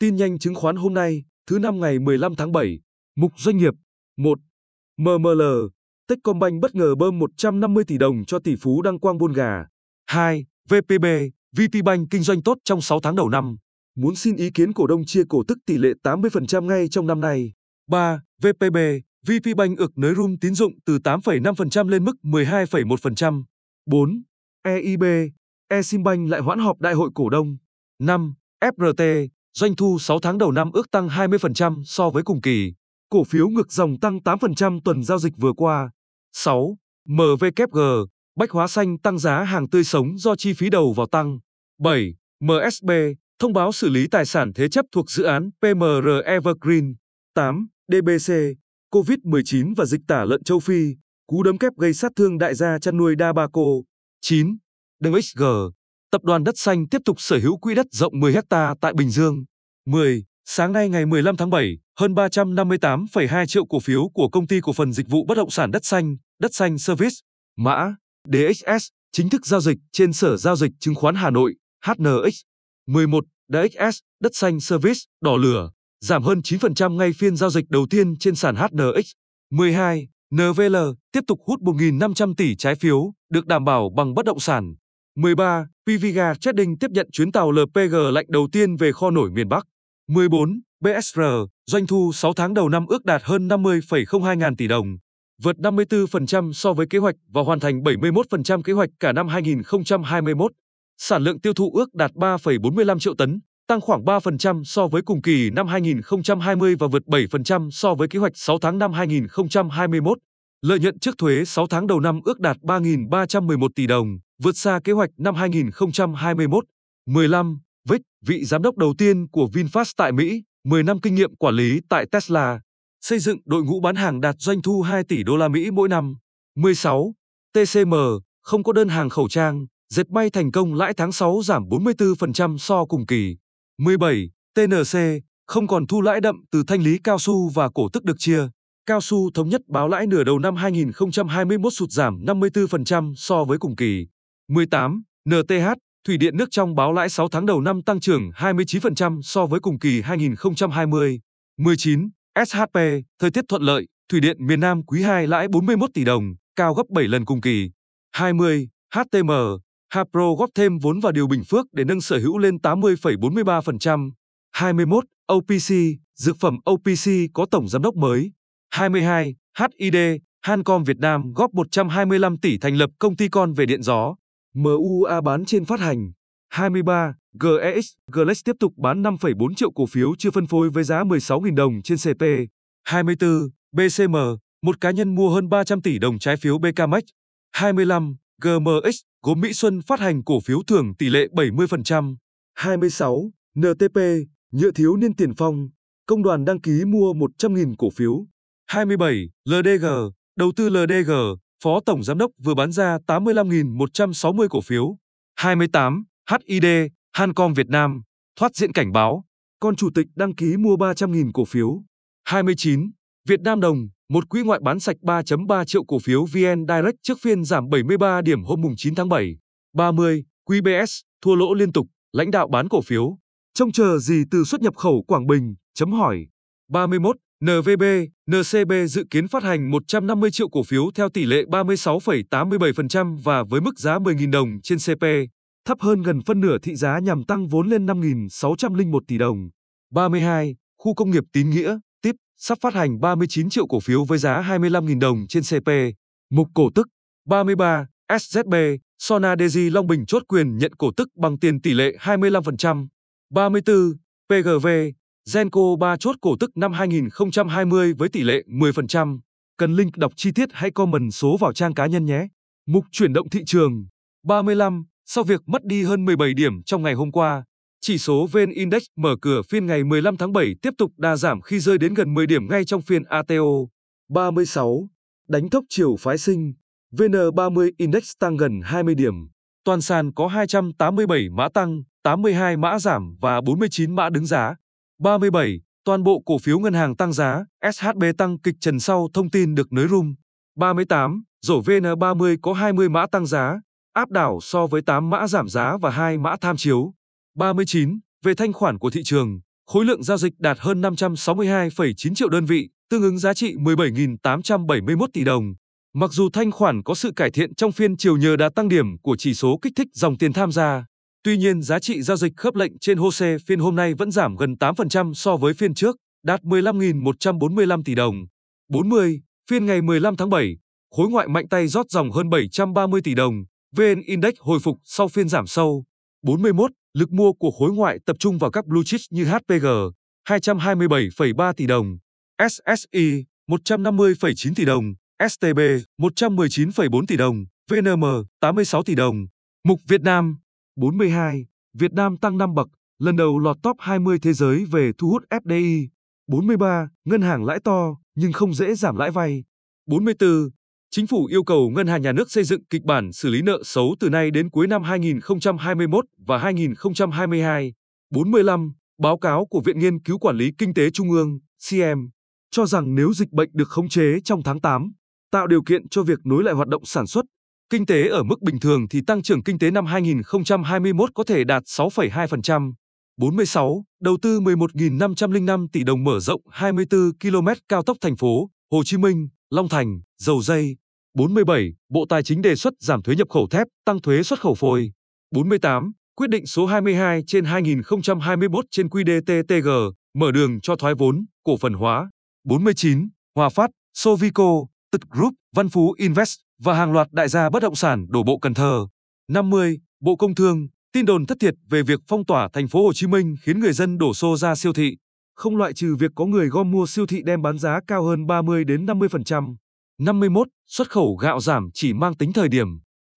Tin nhanh chứng khoán hôm nay, thứ năm ngày 15 tháng 7. Mục doanh nghiệp. 1. MML. Techcombank bất ngờ bơm 150 tỷ đồng cho tỷ phú Đăng Quang Buôn Gà. 2. VPB. VPBank kinh doanh tốt trong 6 tháng đầu năm. Muốn xin ý kiến cổ đông chia cổ tức tỷ lệ 80% ngay trong năm nay. 3. VPB. VPBank ực nới room tín dụng từ 8,5% lên mức 12,1%. 4. EIB. Eximbank lại hoãn họp đại hội cổ đông. 5. FRT. Doanh thu 6 tháng đầu năm ước tăng 20% so với cùng kỳ. Cổ phiếu ngược dòng tăng 8% tuần giao dịch vừa qua. 6. MVKG. Bách hóa xanh tăng giá hàng tươi sống do chi phí đầu vào tăng. 7. MSB. Thông báo xử lý tài sản thế chấp thuộc dự án PMR Evergreen. 8. DBC. COVID-19 và dịch tả lợn châu Phi. Cú đấm kép gây sát thương đại gia chăn nuôi Dabaco. 9. DXG. Tập đoàn Đất Xanh tiếp tục sở hữu quỹ đất rộng 10 ha tại Bình Dương. 10. Sáng nay ngày 15 tháng 7, hơn 358,2 triệu cổ phiếu của công ty cổ phần dịch vụ bất động sản Đất Xanh, Đất Xanh Service, mã DXS, chính thức giao dịch trên Sở Giao dịch Chứng khoán Hà Nội, HNX. 11. DXS, Đất Xanh Service, đỏ lửa, giảm hơn 9% ngay phiên giao dịch đầu tiên trên sàn HNX. 12. NVL tiếp tục hút 1.500 tỷ trái phiếu, được đảm bảo bằng bất động sản. 13. PVGA Trading tiếp nhận chuyến tàu LPG lạnh đầu tiên về kho nổi miền Bắc. 14. BSR, doanh thu 6 tháng đầu năm ước đạt hơn 50,02 ngàn tỷ đồng, vượt 54% so với kế hoạch và hoàn thành 71% kế hoạch cả năm 2021. Sản lượng tiêu thụ ước đạt 3,45 triệu tấn, tăng khoảng 3% so với cùng kỳ năm 2020 và vượt 7% so với kế hoạch 6 tháng năm 2021. Lợi nhuận trước thuế 6 tháng đầu năm ước đạt 3.311 tỷ đồng, vượt xa kế hoạch năm 2021. 15. Vị giám đốc đầu tiên của VinFast tại Mỹ, 10 năm kinh nghiệm quản lý tại Tesla, xây dựng đội ngũ bán hàng đạt doanh thu 2 tỷ đô la Mỹ mỗi năm. 16. TCM, không có đơn hàng khẩu trang, dệt may thành công lãi tháng 6 giảm 44% so cùng kỳ. 17. TNC, không còn thu lãi đậm từ thanh lý cao su và cổ tức được chia. Cao su thống nhất báo lãi nửa đầu năm 2021 sụt giảm 54% so với cùng kỳ. 18. NTH, Thủy điện nước trong báo lãi 6 tháng đầu năm tăng trưởng 29% so với cùng kỳ 2020. 19. SHP, thời tiết thuận lợi, Thủy điện miền Nam quý 2 lãi 41 tỷ đồng, cao gấp 7 lần cùng kỳ. 20. HTM, Hapro góp thêm vốn vào điều Bình Phước để nâng sở hữu lên 80,43%. 21. OPC, dược phẩm OPC có tổng giám đốc mới. 22. HID, Hancom Việt Nam góp 125 tỷ thành lập công ty con về điện gió. MUA bán trên phát hành. 23. GEX, Glex tiếp tục bán 5,4 triệu cổ phiếu chưa phân phối với giá 16.000 đồng trên CP. 24. BCM, một cá nhân mua hơn 300 tỷ đồng trái phiếu BKMX. 25. GMX, gồm Mỹ Xuân phát hành cổ phiếu thưởng tỷ lệ 70%. 26. NTP, nhựa thiếu niên tiền phong, công đoàn đăng ký mua 100.000 cổ phiếu. 27. LDG, đầu tư LDG, Phó Tổng Giám đốc vừa bán ra 85.160 cổ phiếu. 28. HID, Hancom Việt Nam, thoát diện cảnh báo, con chủ tịch đăng ký mua 300.000 cổ phiếu. 29. Việt Nam Đồng, một quỹ ngoại bán sạch 3.3 triệu cổ phiếu VN Direct trước phiên giảm 73 điểm hôm 9 tháng 7. 30. QBS, thua lỗ liên tục, lãnh đạo bán cổ phiếu. Trông chờ gì từ xuất nhập khẩu Quảng Bình? Chấm hỏi. 31. NVB, NCB dự kiến phát hành 150 triệu cổ phiếu theo tỷ lệ 36,87% và với mức giá 10.000 đồng trên CP, thấp hơn gần phân nửa thị giá nhằm tăng vốn lên 5.601 tỷ đồng. 32. Khu công nghiệp Tín Nghĩa, tiếp, sắp phát hành 39 triệu cổ phiếu với giá 25.000 đồng trên CP. Mục cổ tức. 33. SZB, Sona Deji Long Bình chốt quyền nhận cổ tức bằng tiền tỷ lệ 25%. 34. PGV, Genco 3 chốt cổ tức năm 2020 với tỷ lệ 10%. Cần link đọc chi tiết hãy comment số vào trang cá nhân nhé. Mục chuyển động thị trường. 35. Sau việc mất đi hơn 17 điểm trong ngày hôm qua, chỉ số VN Index mở cửa phiên ngày 15 tháng 7 tiếp tục đa giảm khi rơi đến gần 10 điểm ngay trong phiên ATO. 36. Đánh thốc chiều phái sinh, VN30 Index tăng gần 20 điểm. Toàn sàn có 287 mã tăng, 82 mã giảm và 49 mã đứng giá. 37. Toàn bộ cổ phiếu ngân hàng tăng giá, SHB tăng kịch trần sau thông tin được nới room. 38. Rổ VN30 có 20 mã tăng giá, áp đảo so với 8 mã giảm giá và 2 mã tham chiếu. 39. Về thanh khoản của thị trường, Khối lượng giao dịch đạt hơn 562,9 triệu đơn vị, tương ứng giá trị 17.871 tỷ đồng. Mặc dù thanh khoản có sự cải thiện trong phiên chiều nhờ đã tăng điểm của chỉ số kích thích dòng tiền tham gia, tuy nhiên giá trị giao dịch khớp lệnh trên HOSE phiên hôm nay vẫn giảm gần 8% so với phiên trước, đạt 15.145 tỷ đồng. 40. Phiên ngày 15 tháng 7, khối ngoại mạnh tay rót dòng hơn 730 tỷ đồng, VN Index hồi phục sau phiên giảm sâu. 41. Lực mua của khối ngoại tập trung vào các blue chips như HPG, 227,3 tỷ đồng, SSI, 150,9 tỷ đồng, STB, 119,4 tỷ đồng, VNM, 86 tỷ đồng. Mục Việt Nam, 42. Việt Nam tăng 5 bậc, lần đầu lọt top 20 thế giới về thu hút FDI. 43. Ngân hàng lãi to, nhưng không dễ giảm lãi vay. 44. Chính phủ yêu cầu Ngân hàng Nhà nước xây dựng kịch bản xử lý nợ xấu từ nay đến cuối năm 2021 và 2022. 45. Báo cáo của Viện Nghiên cứu Quản lý Kinh tế Trung ương, CM, cho rằng nếu dịch bệnh được khống chế trong tháng 8, tạo điều kiện cho việc nối lại hoạt động sản xuất, kinh tế ở mức bình thường thì tăng trưởng kinh tế năm 2021 có thể đạt 6,2%. 46. Đầu tư 11.505 tỷ đồng mở rộng 24 km cao tốc thành phố Hồ Chí Minh, Long Thành, dầu dây. 47. Bộ Tài chính đề xuất giảm thuế nhập khẩu thép, tăng thuế xuất khẩu phôi. 48. Quyết định số 22 trên 2021 trên QĐ-TTG mở đường cho thoái vốn, cổ phần hóa. 49. Hòa Phát, Sovico, Tật Group, Văn Phú Invest và hàng loạt đại gia bất động sản đổ bộ Cần Thơ. 50. Bộ Công Thương, tin đồn thất thiệt về việc phong tỏa thành phố Hồ Chí Minh khiến người dân đổ xô ra siêu thị không loại trừ việc có người gom mua siêu thị đem bán giá cao hơn 30 đến 50%. 51. Xuất khẩu gạo giảm chỉ mang tính thời điểm.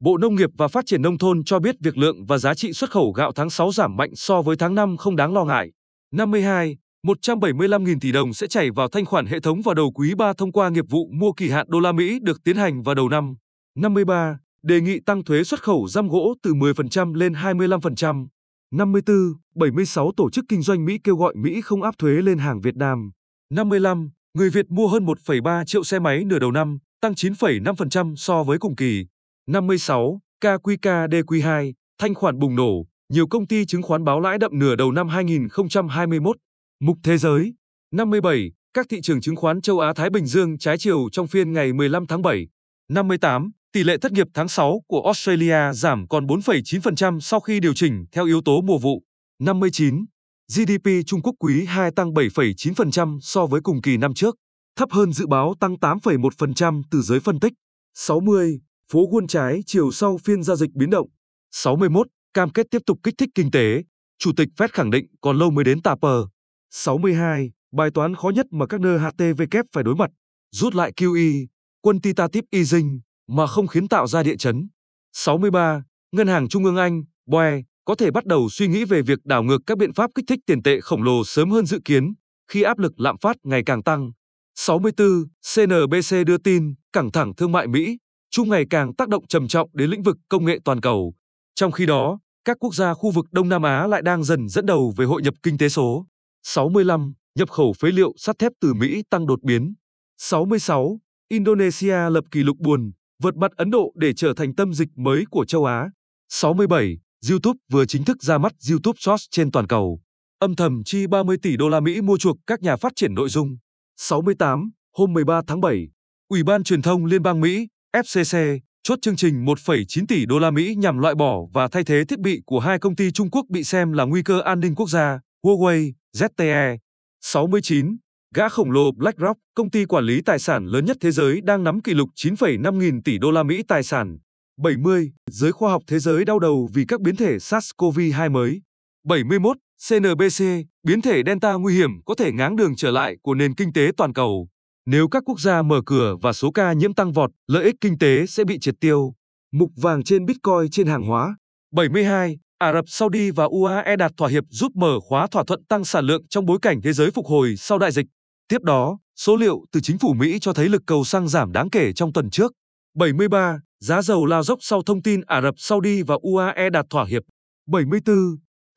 Bộ Nông nghiệp và Phát triển Nông thôn cho biết việc lượng và giá trị xuất khẩu gạo tháng 6 giảm mạnh so với tháng 5 không đáng lo ngại. 52. 175.000 tỷ đồng sẽ chảy vào thanh khoản hệ thống vào đầu quý 3 thông qua nghiệp vụ mua kỳ hạn đô la Mỹ được tiến hành vào đầu năm. 53. Đề nghị tăng thuế xuất khẩu răm gỗ từ 10% lên 25%. 54, 76 tổ chức kinh doanh Mỹ kêu gọi Mỹ không áp thuế lên hàng Việt Nam. 55, người Việt mua hơn 1,3 triệu xe máy nửa đầu năm, tăng 9,5% so với cùng kỳ. 56, KQKDQ2, thanh khoản bùng nổ, nhiều công ty chứng khoán báo lãi đậm nửa đầu năm 2021. Mục Thế giới 57, các thị trường chứng khoán châu Á Thái Bình Dương trái chiều trong phiên ngày 15 tháng 7. 58, Tỷ lệ thất nghiệp tháng 6 của Australia giảm còn 4,9% sau khi điều chỉnh theo yếu tố mùa vụ. 59. GDP Trung Quốc quý 2 tăng 7,9% so với cùng kỳ năm trước, thấp hơn dự báo tăng 8,1% từ giới phân tích. 60. Phố Quân trái chiều sau phiên giao dịch biến động. 61. Cam kết tiếp tục kích thích kinh tế. Chủ tịch Fed khẳng định còn lâu mới đến taper. 62. Bài toán khó nhất mà các NHTVK phải đối mặt. Rút lại QE, quantitative easing mà không khiến tạo ra địa chấn. 63. Ngân hàng Trung ương Anh, BOE, có thể bắt đầu suy nghĩ về việc đảo ngược các biện pháp kích thích tiền tệ khổng lồ sớm hơn dự kiến khi áp lực lạm phát ngày càng tăng. 64. CNBC đưa tin, căng thẳng thương mại Mỹ, trung ngày càng tác động trầm trọng đến lĩnh vực công nghệ toàn cầu. Trong khi đó, các quốc gia khu vực Đông Nam Á lại đang dần dẫn đầu về hội nhập kinh tế số. 65. Nhập khẩu phế liệu sắt thép từ Mỹ tăng đột biến. 66. Indonesia lập kỷ lục buồn, vượt mặt Ấn Độ để trở thành tâm dịch mới của châu Á. 67. YouTube vừa chính thức ra mắt YouTube Shorts trên toàn cầu. Âm thầm chi 30 tỷ đô la Mỹ mua chuộc các nhà phát triển nội dung. 68. Hôm 13 tháng 7, Ủy ban Truyền thông Liên bang Mỹ, FCC, chốt chương trình 1,9 tỷ đô la Mỹ nhằm loại bỏ và thay thế thiết bị của hai công ty Trung Quốc bị xem là nguy cơ an ninh quốc gia, Huawei, ZTE. 69. Gã khổng lồ BlackRock, công ty quản lý tài sản lớn nhất thế giới đang nắm kỷ lục 9,5 nghìn tỷ đô la Mỹ tài sản. 70. Giới khoa học thế giới đau đầu vì các biến thể SARS-CoV-2 mới. 71. CNBC, biến thể Delta nguy hiểm có thể ngáng đường trở lại của nền kinh tế toàn cầu. Nếu các quốc gia mở cửa và số ca nhiễm tăng vọt, lợi ích kinh tế sẽ bị triệt tiêu. Mục vàng trên Bitcoin trên hàng hóa. 72. Ả Rập Saudi và UAE đạt thỏa hiệp giúp mở khóa thỏa thuận tăng sản lượng trong bối cảnh thế giới phục hồi sau đại dịch. Tiếp đó, số liệu từ chính phủ Mỹ cho thấy lực cầu xăng giảm đáng kể trong tuần trước. 73. Giá dầu lao dốc sau thông tin Ả Rập Saudi và UAE đạt thỏa hiệp. 74.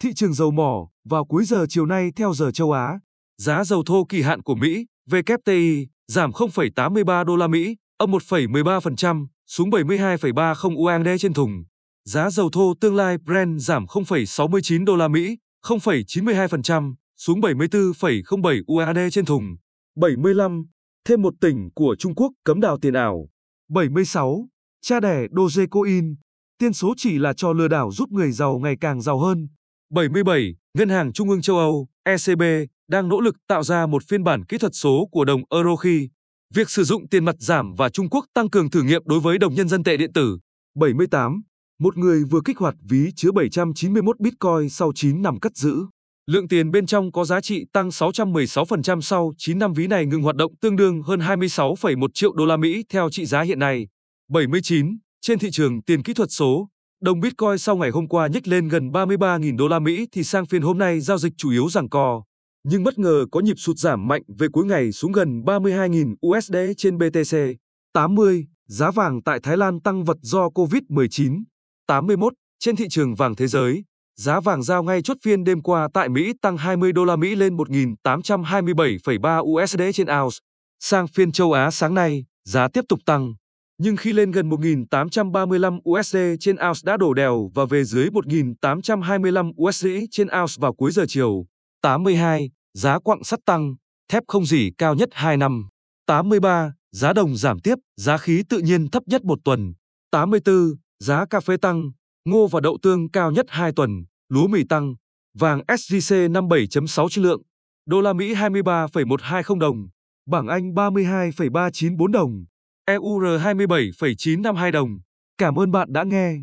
Thị trường dầu mỏ vào cuối giờ chiều nay theo giờ châu Á. Giá dầu thô kỳ hạn của Mỹ, WTI, giảm 0,83 đô la Mỹ, âm 1,13% xuống 72,30 USD trên thùng. Giá dầu thô tương lai Brent giảm 0,69 đô la Mỹ, 0,92%, xuống 74,07 USD trên thùng. 75. Thêm một tỉnh của Trung Quốc cấm đào tiền ảo. 76. Cha đẻ Dogecoin. Tiên số chỉ là trò lừa đảo giúp người giàu ngày càng giàu hơn. 77. Ngân hàng Trung ương châu Âu, ECB, đang nỗ lực tạo ra một phiên bản kỹ thuật số của đồng euro khi việc sử dụng tiền mặt giảm và Trung Quốc tăng cường thử nghiệm đối với đồng nhân dân tệ điện tử. 78. Một người vừa kích hoạt ví chứa 791 Bitcoin sau 9 năm cất giữ. Lượng tiền bên trong có giá trị tăng 616% sau 9 năm ví này ngừng hoạt động tương đương hơn 26,1 triệu đô la Mỹ theo trị giá hiện nay. 79. Trên thị trường tiền kỹ thuật số, đồng Bitcoin sau ngày hôm qua nhích lên gần 33.000 đô la Mỹ thì sang phiên hôm nay giao dịch chủ yếu giằng co, nhưng bất ngờ có nhịp sụt giảm mạnh về cuối ngày xuống gần 32.000 USD trên BTC. 80. Giá vàng tại Thái Lan tăng vật do Covid-19. 81. Trên thị trường vàng thế giới, giá vàng giao ngay chốt phiên đêm qua tại Mỹ tăng 20 đô la Mỹ lên 1.827,3 USD trên ounce. Sang phiên châu Á sáng nay, giá tiếp tục tăng, nhưng khi lên gần 1.835 USD trên ounce đã đổ đèo và về dưới 1.825 USD trên ounce vào cuối giờ chiều. 82. Giá quặng sắt tăng, thép không dỉ cao nhất 2 năm. 83. Giá đồng giảm tiếp, giá khí tự nhiên thấp nhất một tuần. 84. Giá cà phê tăng, ngô và đậu tương cao nhất 2 tuần, lúa mì tăng. Vàng SJC 57.6 triệu lượng, đô la Mỹ 23,120 đồng, bảng Anh 32,394 đồng, EUR 27,952 đồng. Cảm ơn bạn đã nghe.